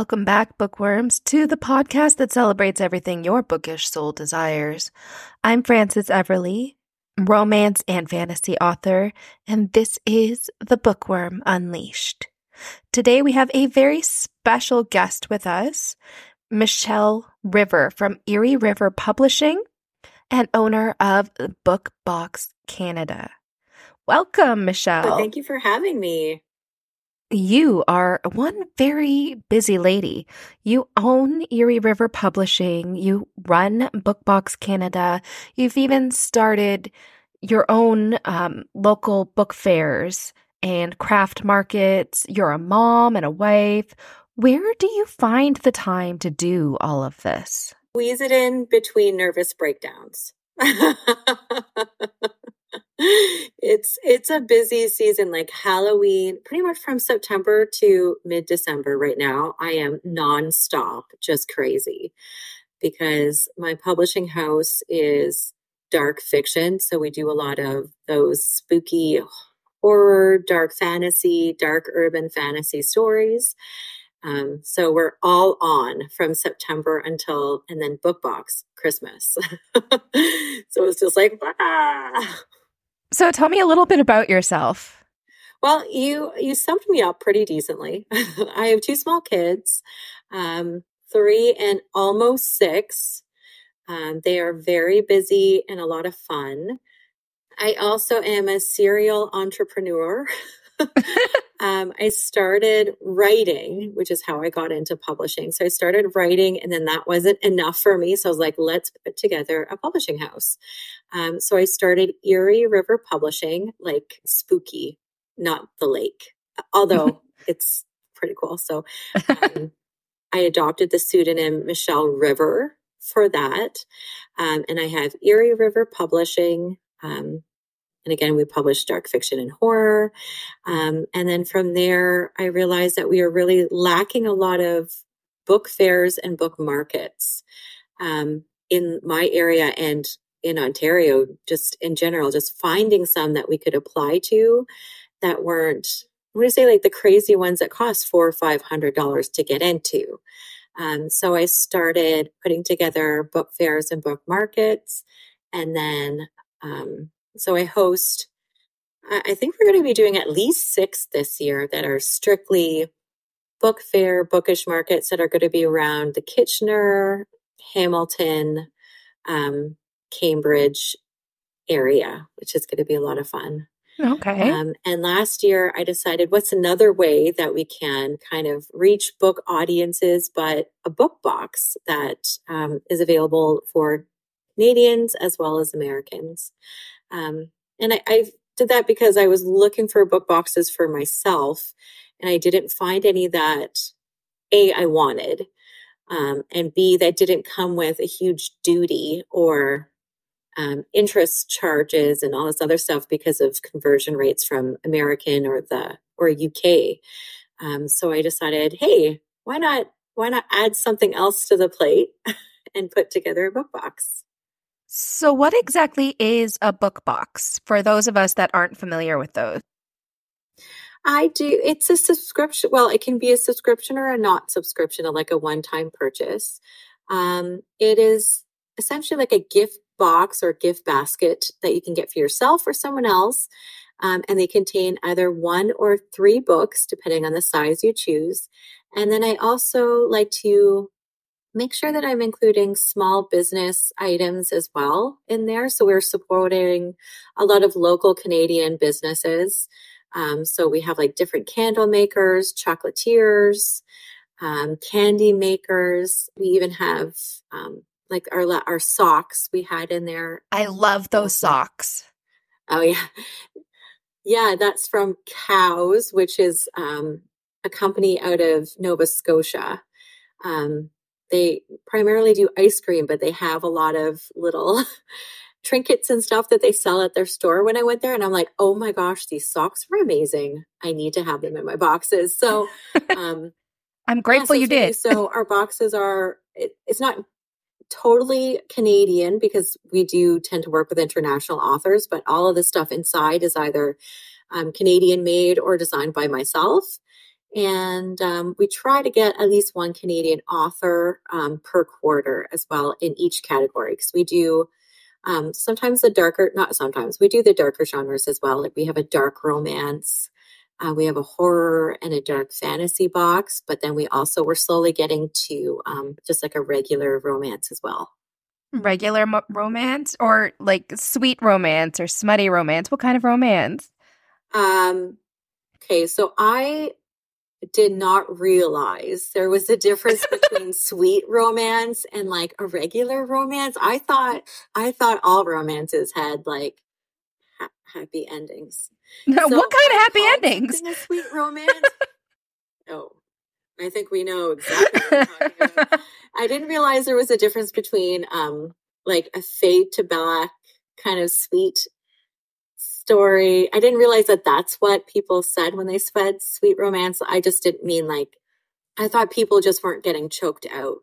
Welcome back, bookworms, to the podcast that celebrates everything your bookish soul desires. I'm Frances Everly, romance and fantasy author, and this is The Bookworm Unleashed. Today we have a very special guest with us, Michelle River from Eerie River Publishing and owner of Book Box Canada. Welcome, Michelle. thank you for having me. You are one very busy lady. You own Eerie River Publishing. You run Bookbox Canada. You've even started your own um, local book fairs and craft markets. You're a mom and a wife. Where do you find the time to do all of this? Squeeze it in between nervous breakdowns. it's it's a busy season like halloween pretty much from september to mid-december right now i am nonstop just crazy because my publishing house is dark fiction so we do a lot of those spooky horror dark fantasy dark urban fantasy stories um, so we're all on from September until, and then book box Christmas. so it's just like, ah. So tell me a little bit about yourself. Well, you you summed me up pretty decently. I have two small kids, um, three and almost six. Um, they are very busy and a lot of fun. I also am a serial entrepreneur. um, I started writing, which is how I got into publishing. So I started writing, and then that wasn't enough for me. So I was like, let's put together a publishing house. Um, so I started Eerie River Publishing, like spooky, not the lake, although it's pretty cool. So um, I adopted the pseudonym Michelle River for that. Um, and I have Eerie River Publishing. Um, and again, we published dark fiction and horror. Um, and then from there, I realized that we are really lacking a lot of book fairs and book markets um, in my area and in Ontario, just in general, just finding some that we could apply to that weren't, I'm going to say like the crazy ones that cost four or five hundred dollars to get into. Um, so I started putting together book fairs and book markets, and then um, so I host, I think we're going to be doing at least six this year that are strictly book fair, bookish markets that are going to be around the Kitchener, Hamilton, um, Cambridge area, which is going to be a lot of fun. Okay. Um, and last year, I decided what's another way that we can kind of reach book audiences, but a book box that um, is available for Canadians as well as Americans. Um, and I, I did that because I was looking for book boxes for myself and I didn't find any that A, I wanted, um, and B, that didn't come with a huge duty or um, interest charges and all this other stuff because of conversion rates from American or the or UK. Um, so I decided, hey, why not why not add something else to the plate and put together a book box? So, what exactly is a book box for those of us that aren't familiar with those? I do. It's a subscription. Well, it can be a subscription or a not subscription, like a one time purchase. Um, it is essentially like a gift box or gift basket that you can get for yourself or someone else. Um, and they contain either one or three books, depending on the size you choose. And then I also like to make sure that I'm including small business items as well in there. So we're supporting a lot of local Canadian businesses. Um, so we have like different candle makers, chocolatiers, um, candy makers. We even have um, like our our socks we had in there. I love those socks. Oh yeah, yeah. That's from Cows, which is um, a company out of Nova Scotia. Um, they primarily do ice cream, but they have a lot of little trinkets and stuff that they sell at their store when I went there. And I'm like, oh my gosh, these socks were amazing. I need to have them in my boxes. So, um, I'm grateful yeah, so you did. so our boxes are, it, it's not totally Canadian because we do tend to work with international authors, but all of the stuff inside is either um, Canadian made or designed by myself. And um, we try to get at least one Canadian author um, per quarter as well in each category because we do um, sometimes the darker, not sometimes, we do the darker genres as well. Like we have a dark romance, uh, we have a horror and a dark fantasy box, but then we also we're slowly getting to um, just like a regular romance as well. Regular mo- romance or like sweet romance or smutty romance? What kind of romance? Um, okay, so I did not realize there was a difference between sweet romance and like a regular romance. I thought I thought all romances had like ha- happy endings. No, so what kind of happy endings? A sweet romance. oh, I think we know exactly. I didn't realize there was a difference between um like a fade to black kind of sweet story. I didn't realize that that's what people said when they said sweet romance. I just didn't mean like, I thought people just weren't getting choked out.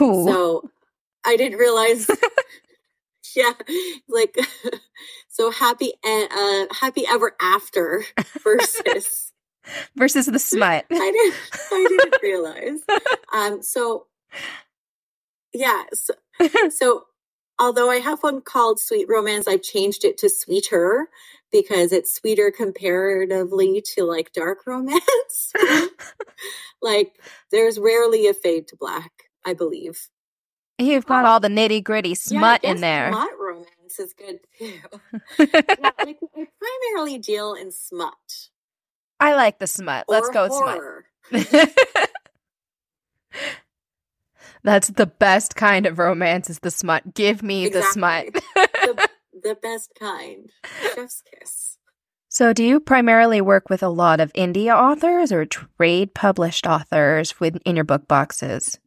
Ooh. So I didn't realize. yeah, like so happy uh happy ever after versus versus the smut. I didn't I didn't realize. Um so yeah, so, so although I have one called Sweet Romance, I've changed it to Sweeter because it's sweeter comparatively to like dark romance. like there's rarely a fade to black, I believe. You've got um, all the nitty gritty smut yeah, in there. Smut romance is good too. yeah, I, I primarily deal in smut. I like the smut. Let's go horror. smut. That's the best kind of romance is the smut. Give me exactly. the smut. the, the best kind. Chef's kiss. So, do you primarily work with a lot of indie authors or trade published authors with, in your book boxes?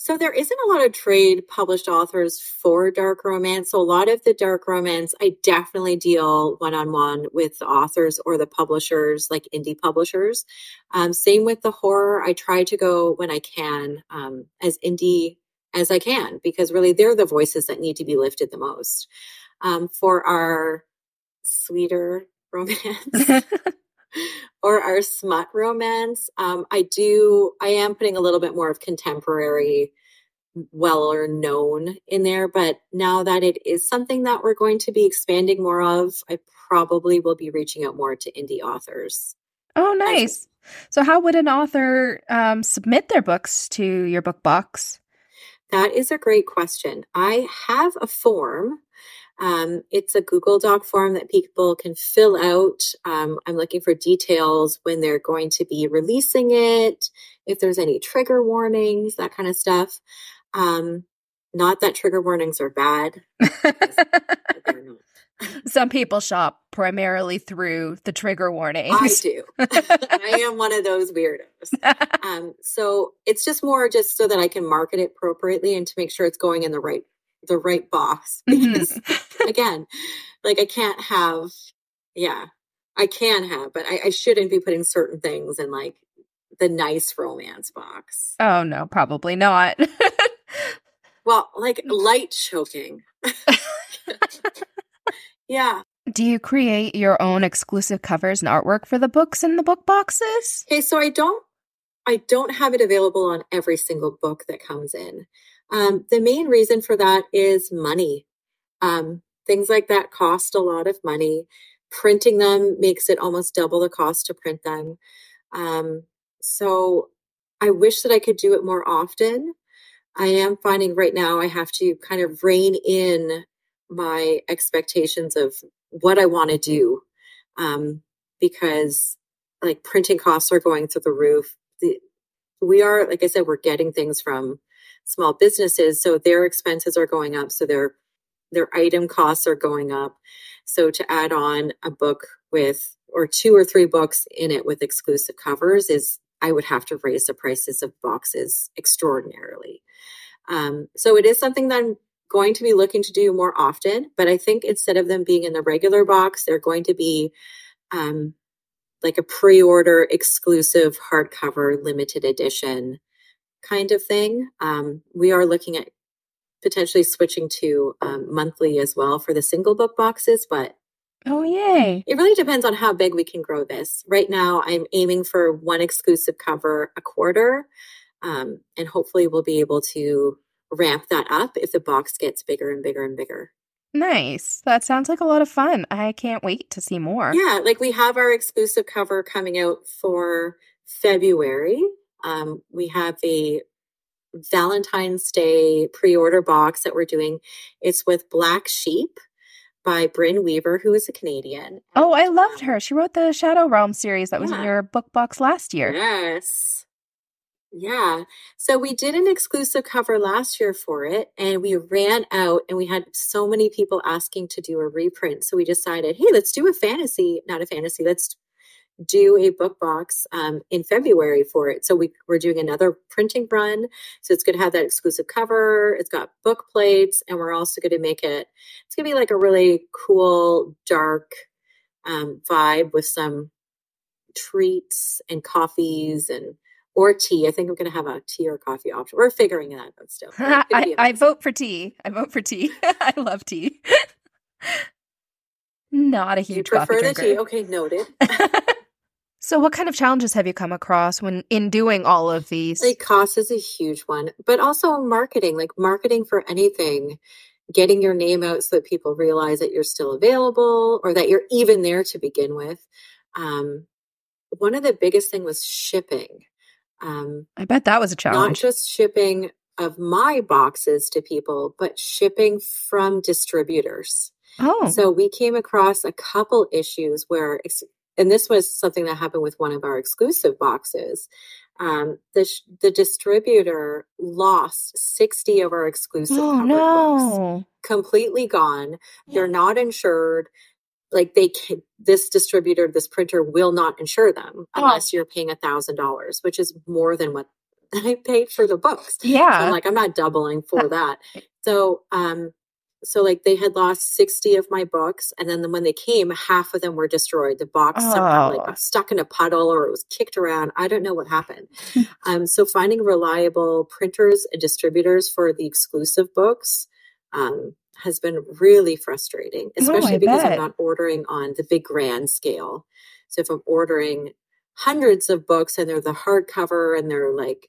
So there isn't a lot of trade published authors for dark romance. So a lot of the dark romance, I definitely deal one on one with the authors or the publishers, like indie publishers. Um, same with the horror. I try to go when I can um, as indie as I can because really they're the voices that need to be lifted the most. Um, for our sweeter romance. or our smut romance. Um, I do, I am putting a little bit more of contemporary, well or known in there, but now that it is something that we're going to be expanding more of, I probably will be reaching out more to indie authors. Oh, nice. So, how would an author um, submit their books to your book box? That is a great question. I have a form um, it's a Google Doc form that people can fill out. Um, I'm looking for details when they're going to be releasing it, if there's any trigger warnings, that kind of stuff. Um, not that trigger warnings are bad. Some people shop primarily through the trigger warnings. I do. I am one of those weirdos. Um, so it's just more just so that I can market it appropriately and to make sure it's going in the right the right box mm-hmm. because mm-hmm. Again like i can't have yeah i can have but I, I shouldn't be putting certain things in like the nice romance box. Oh no probably not. Well like light choking. Yeah. Do you create your own exclusive covers and artwork for the books in the book boxes? Okay so i don't i don't have it available on every single book that comes in. Um, the main reason for that is money. Um, things like that cost a lot of money. Printing them makes it almost double the cost to print them. Um, so I wish that I could do it more often. I am finding right now I have to kind of rein in my expectations of what I want to do um, because like printing costs are going through the roof. The, we are, like I said, we're getting things from small businesses so their expenses are going up so their their item costs are going up so to add on a book with or two or three books in it with exclusive covers is i would have to raise the prices of boxes extraordinarily um, so it is something that i'm going to be looking to do more often but i think instead of them being in the regular box they're going to be um, like a pre-order exclusive hardcover limited edition kind of thing. Um, we are looking at potentially switching to um, monthly as well for the single book boxes, but Oh, yay. It really depends on how big we can grow this. Right now, I'm aiming for one exclusive cover a quarter, um, and hopefully, we'll be able to ramp that up if the box gets bigger and bigger and bigger. Nice. That sounds like a lot of fun. I can't wait to see more. Yeah, like we have our exclusive cover coming out for February. Um, we have a Valentine's Day pre order box that we're doing. It's with Black Sheep by Bryn Weaver, who is a Canadian. Oh, I um, loved her. She wrote the Shadow Realm series that was in your book box last year. Yes. Yeah. So we did an exclusive cover last year for it and we ran out and we had so many people asking to do a reprint. So we decided, hey, let's do a fantasy, not a fantasy, let's do a book box um, in February for it. So we, we're doing another printing run. So it's going to have that exclusive cover. It's got book plates, and we're also going to make it. It's going to be like a really cool, dark um, vibe with some treats and coffees and or tea. I think I'm going to have a tea or coffee option. We're figuring that out still. I, I vote for tea. I vote for tea. I love tea. Not a huge. You prefer the tea? Okay, noted. So, what kind of challenges have you come across when in doing all of these? Like, cost is a huge one, but also marketing, like marketing for anything, getting your name out so that people realize that you're still available or that you're even there to begin with. Um, one of the biggest thing was shipping. Um, I bet that was a challenge. Not just shipping of my boxes to people, but shipping from distributors. Oh. So we came across a couple issues where and this was something that happened with one of our exclusive boxes. Um, the the distributor lost sixty of our exclusive oh, no. books, completely gone. Yeah. They're not insured. Like they can, this distributor, this printer will not insure them oh. unless you're paying a thousand dollars, which is more than what I paid for the books. Yeah, so I'm like I'm not doubling for that. So um, so like they had lost 60 of my books and then when they came half of them were destroyed the box oh. somehow like got stuck in a puddle or it was kicked around i don't know what happened um, so finding reliable printers and distributors for the exclusive books um, has been really frustrating oh, especially oh, because bet. i'm not ordering on the big grand scale so if i'm ordering hundreds of books and they're the hardcover and they're like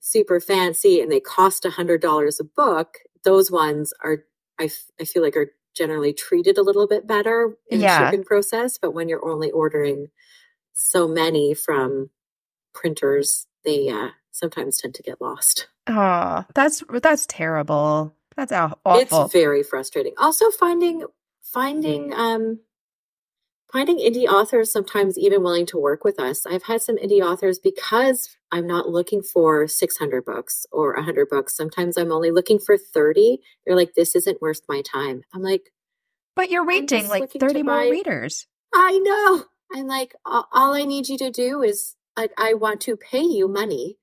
super fancy and they cost a hundred dollars a book those ones are I, f- I feel like are generally treated a little bit better in yeah. the shipping process. But when you're only ordering so many from printers, they uh, sometimes tend to get lost. Oh, that's that's terrible. That's awful. It's very frustrating. Also, finding finding um finding indie authors sometimes even willing to work with us. I've had some indie authors because I'm not looking for 600 books or 100 books. Sometimes I'm only looking for 30. They're like, this isn't worth my time. I'm like, but you're reading like 30 more buy... readers. I know. I'm like, all I need you to do is like, I want to pay you money.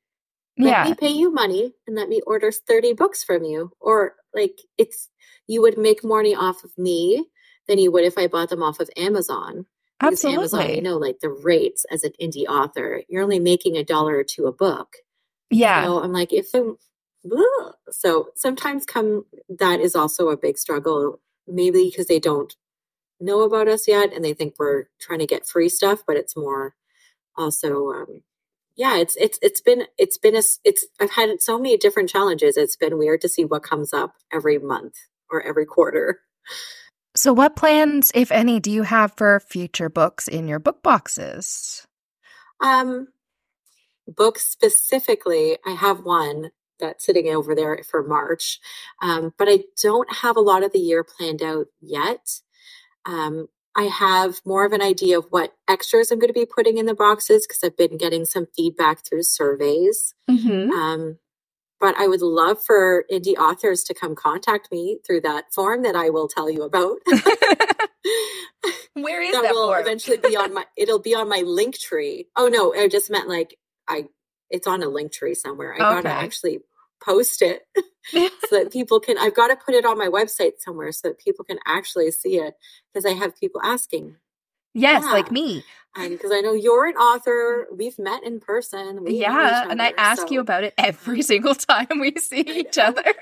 Let yeah. me pay you money and let me order 30 books from you. Or like, it's, you would make money off of me than you would if I bought them off of Amazon. Absolutely. Amazon, you know, like the rates as an indie author, you're only making a dollar or two a book. Yeah. So I'm like, if the, so sometimes come that is also a big struggle, maybe because they don't know about us yet and they think we're trying to get free stuff, but it's more also, um, yeah, it's it's it's been it's been a it's I've had so many different challenges. It's been weird to see what comes up every month or every quarter. So, what plans, if any, do you have for future books in your book boxes? Um, books specifically, I have one that's sitting over there for March, um, but I don't have a lot of the year planned out yet. Um, I have more of an idea of what extras I'm going to be putting in the boxes because I've been getting some feedback through surveys. Mm-hmm. Um, but I would love for indie authors to come contact me through that form that I will tell you about. Where is that, that will form? eventually be on my it'll be on my link tree. Oh no, I just meant like I it's on a link tree somewhere. I okay. gotta actually post it so that people can I've got to put it on my website somewhere so that people can actually see it because I have people asking Yes, yeah. like me. Because I know you're an author. We've met in person. yeah, other, and I ask so. you about it every single time we see each other.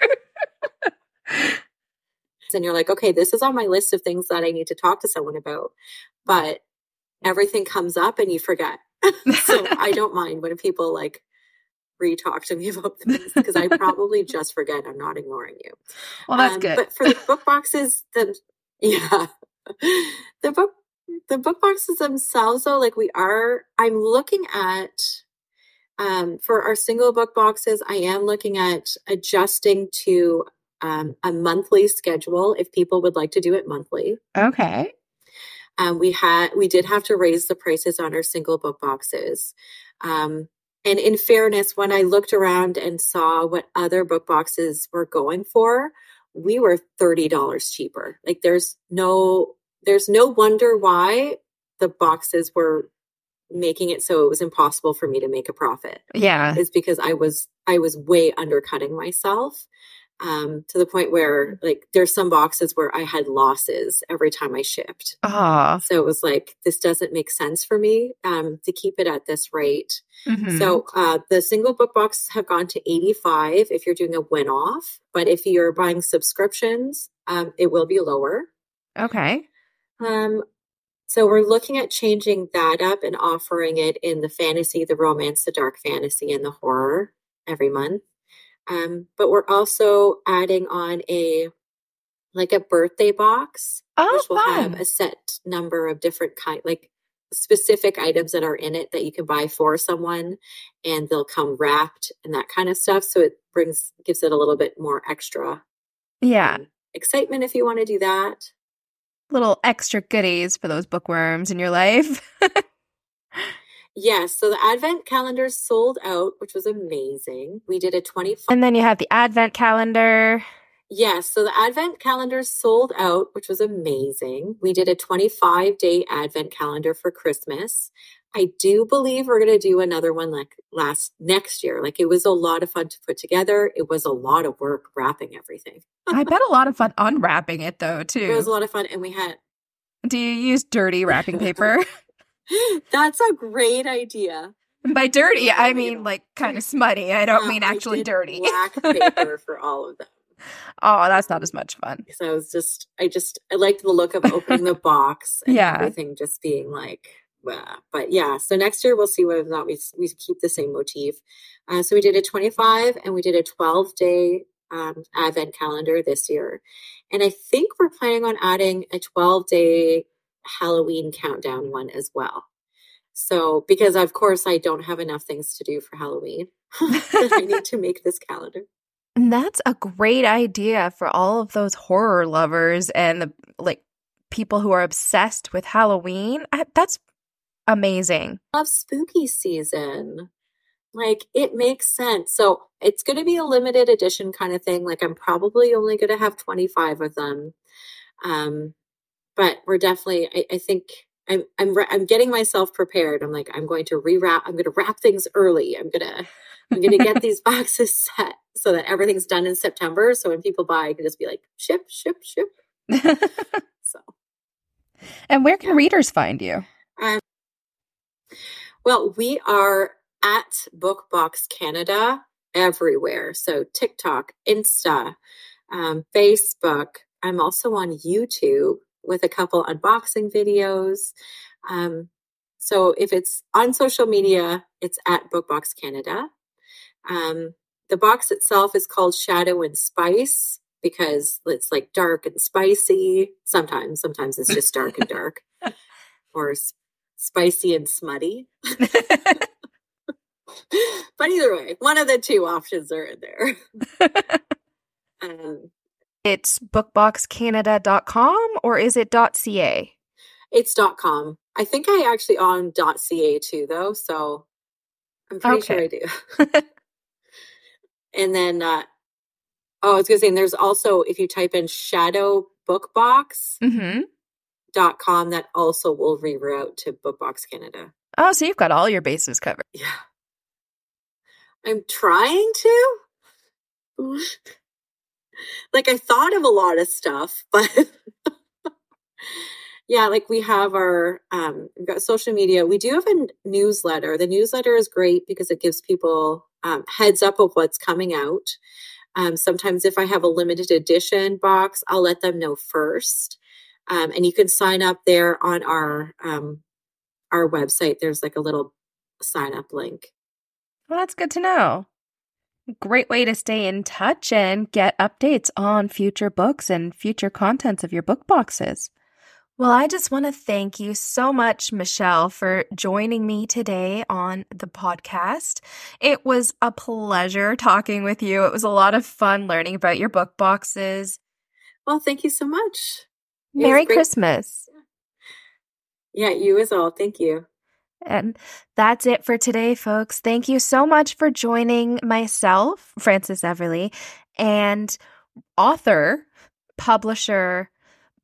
and you're like, okay, this is on my list of things that I need to talk to someone about. But everything comes up and you forget. so I don't mind when people like re-talk to me about things because I probably just forget. I'm not ignoring you. Well, that's um, good. But for the book boxes, the yeah, the book the book boxes themselves, though, like we are. I'm looking at um, for our single book boxes. I am looking at adjusting to um, a monthly schedule if people would like to do it monthly. Okay. Um, we had we did have to raise the prices on our single book boxes. Um, and in fairness, when I looked around and saw what other book boxes were going for, we were $30 cheaper. Like there's no there's no wonder why the boxes were making it so it was impossible for me to make a profit. Yeah. Is because I was I was way undercutting myself um, to the point where like there's some boxes where I had losses every time I shipped. Ah. So it was like this doesn't make sense for me um, to keep it at this rate. Mm-hmm. So uh, the single book boxes have gone to 85 if you're doing a win off, but if you're buying subscriptions, um, it will be lower. Okay. Um, so we're looking at changing that up and offering it in the fantasy, the romance, the dark fantasy, and the horror every month. Um, but we're also adding on a like a birthday box, oh, which will fun. have a set number of different kind, like specific items that are in it that you can buy for someone, and they'll come wrapped and that kind of stuff. So it brings gives it a little bit more extra, yeah, um, excitement if you want to do that. Little extra goodies for those bookworms in your life. Yes. So the advent calendar sold out, which was amazing. We did a 25. And then you have the advent calendar. Yes. So the advent calendar sold out, which was amazing. We did a 25 day advent calendar for Christmas. I do believe we're going to do another one like last next year. Like it was a lot of fun to put together. It was a lot of work wrapping everything. I bet a lot of fun unwrapping it though, too. It was a lot of fun. And we had. Do you use dirty wrapping paper? That's a great idea. By dirty, I mean like kind of smutty. I don't uh, mean actually dirty. Black paper for all of them. Oh, that's not as much fun. So I was just, I just, I liked the look of opening the box and yeah. everything just being like, well, but yeah. So next year we'll see whether or not we we keep the same motif. Uh, so we did a 25 and we did a 12 day um, advent calendar this year, and I think we're planning on adding a 12 day Halloween countdown one as well. So, because of course I don't have enough things to do for Halloween, I need to make this calendar. And that's a great idea for all of those horror lovers and the like people who are obsessed with Halloween. I, that's amazing. love spooky season. Like it makes sense. So it's going to be a limited edition kind of thing. Like I'm probably only going to have 25 of them. Um, but we're definitely I, I think I'm I'm I'm getting myself prepared. I'm like I'm going to rewrap. I'm going to wrap things early. I'm gonna I'm gonna get these boxes set so that everything's done in September. So when people buy, I can just be like ship, ship, ship. so. And where can yeah. readers find you? Um, well, we are at Bookbox Canada everywhere. So TikTok, Insta, um, Facebook. I'm also on YouTube with a couple unboxing videos. Um, so if it's on social media, it's at Bookbox Canada. Um, the box itself is called Shadow and Spice because it's like dark and spicy. Sometimes, sometimes it's just dark and dark, or spicy and smutty. but either way, one of the two options are in there. um, it's bookboxcanada.com or is it .ca? It's .com. I think I actually on .ca too though, so I'm pretty okay. sure I do. and then uh oh, I was gonna say and there's also if you type in shadow bookbox mm-hmm. Dot com that also will reroute to Bookbox Canada. Oh, so you've got all your bases covered. Yeah. I'm trying to like I thought of a lot of stuff, but yeah, like we have our um we've got social media. We do have a newsletter. The newsletter is great because it gives people um, heads up of what's coming out. Um, sometimes, if I have a limited edition box, I'll let them know first. Um, and you can sign up there on our um, our website. There's like a little sign up link. Well, that's good to know. Great way to stay in touch and get updates on future books and future contents of your book boxes. Well, I just want to thank you so much, Michelle, for joining me today on the podcast. It was a pleasure talking with you. It was a lot of fun learning about your book boxes. Well, thank you so much. Merry Christmas. Yeah, you as well. Thank you. And that's it for today, folks. Thank you so much for joining myself, Frances Everly, and author, publisher,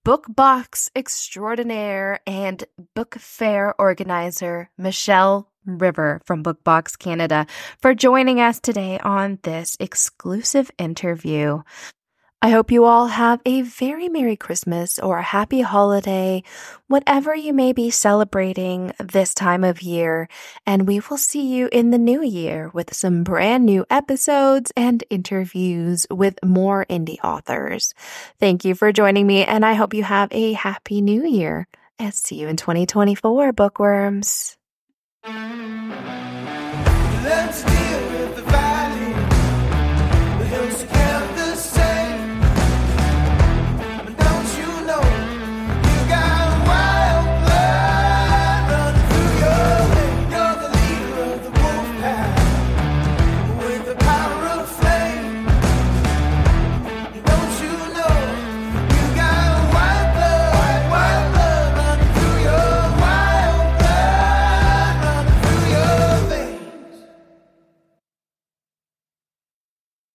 book box extraordinaire, and book fair organizer, Michelle River from Bookbox Canada, for joining us today on this exclusive interview. I hope you all have a very Merry Christmas or a happy holiday, whatever you may be celebrating this time of year. And we will see you in the new year with some brand new episodes and interviews with more indie authors. Thank you for joining me, and I hope you have a happy new year. And see you in 2024, bookworms.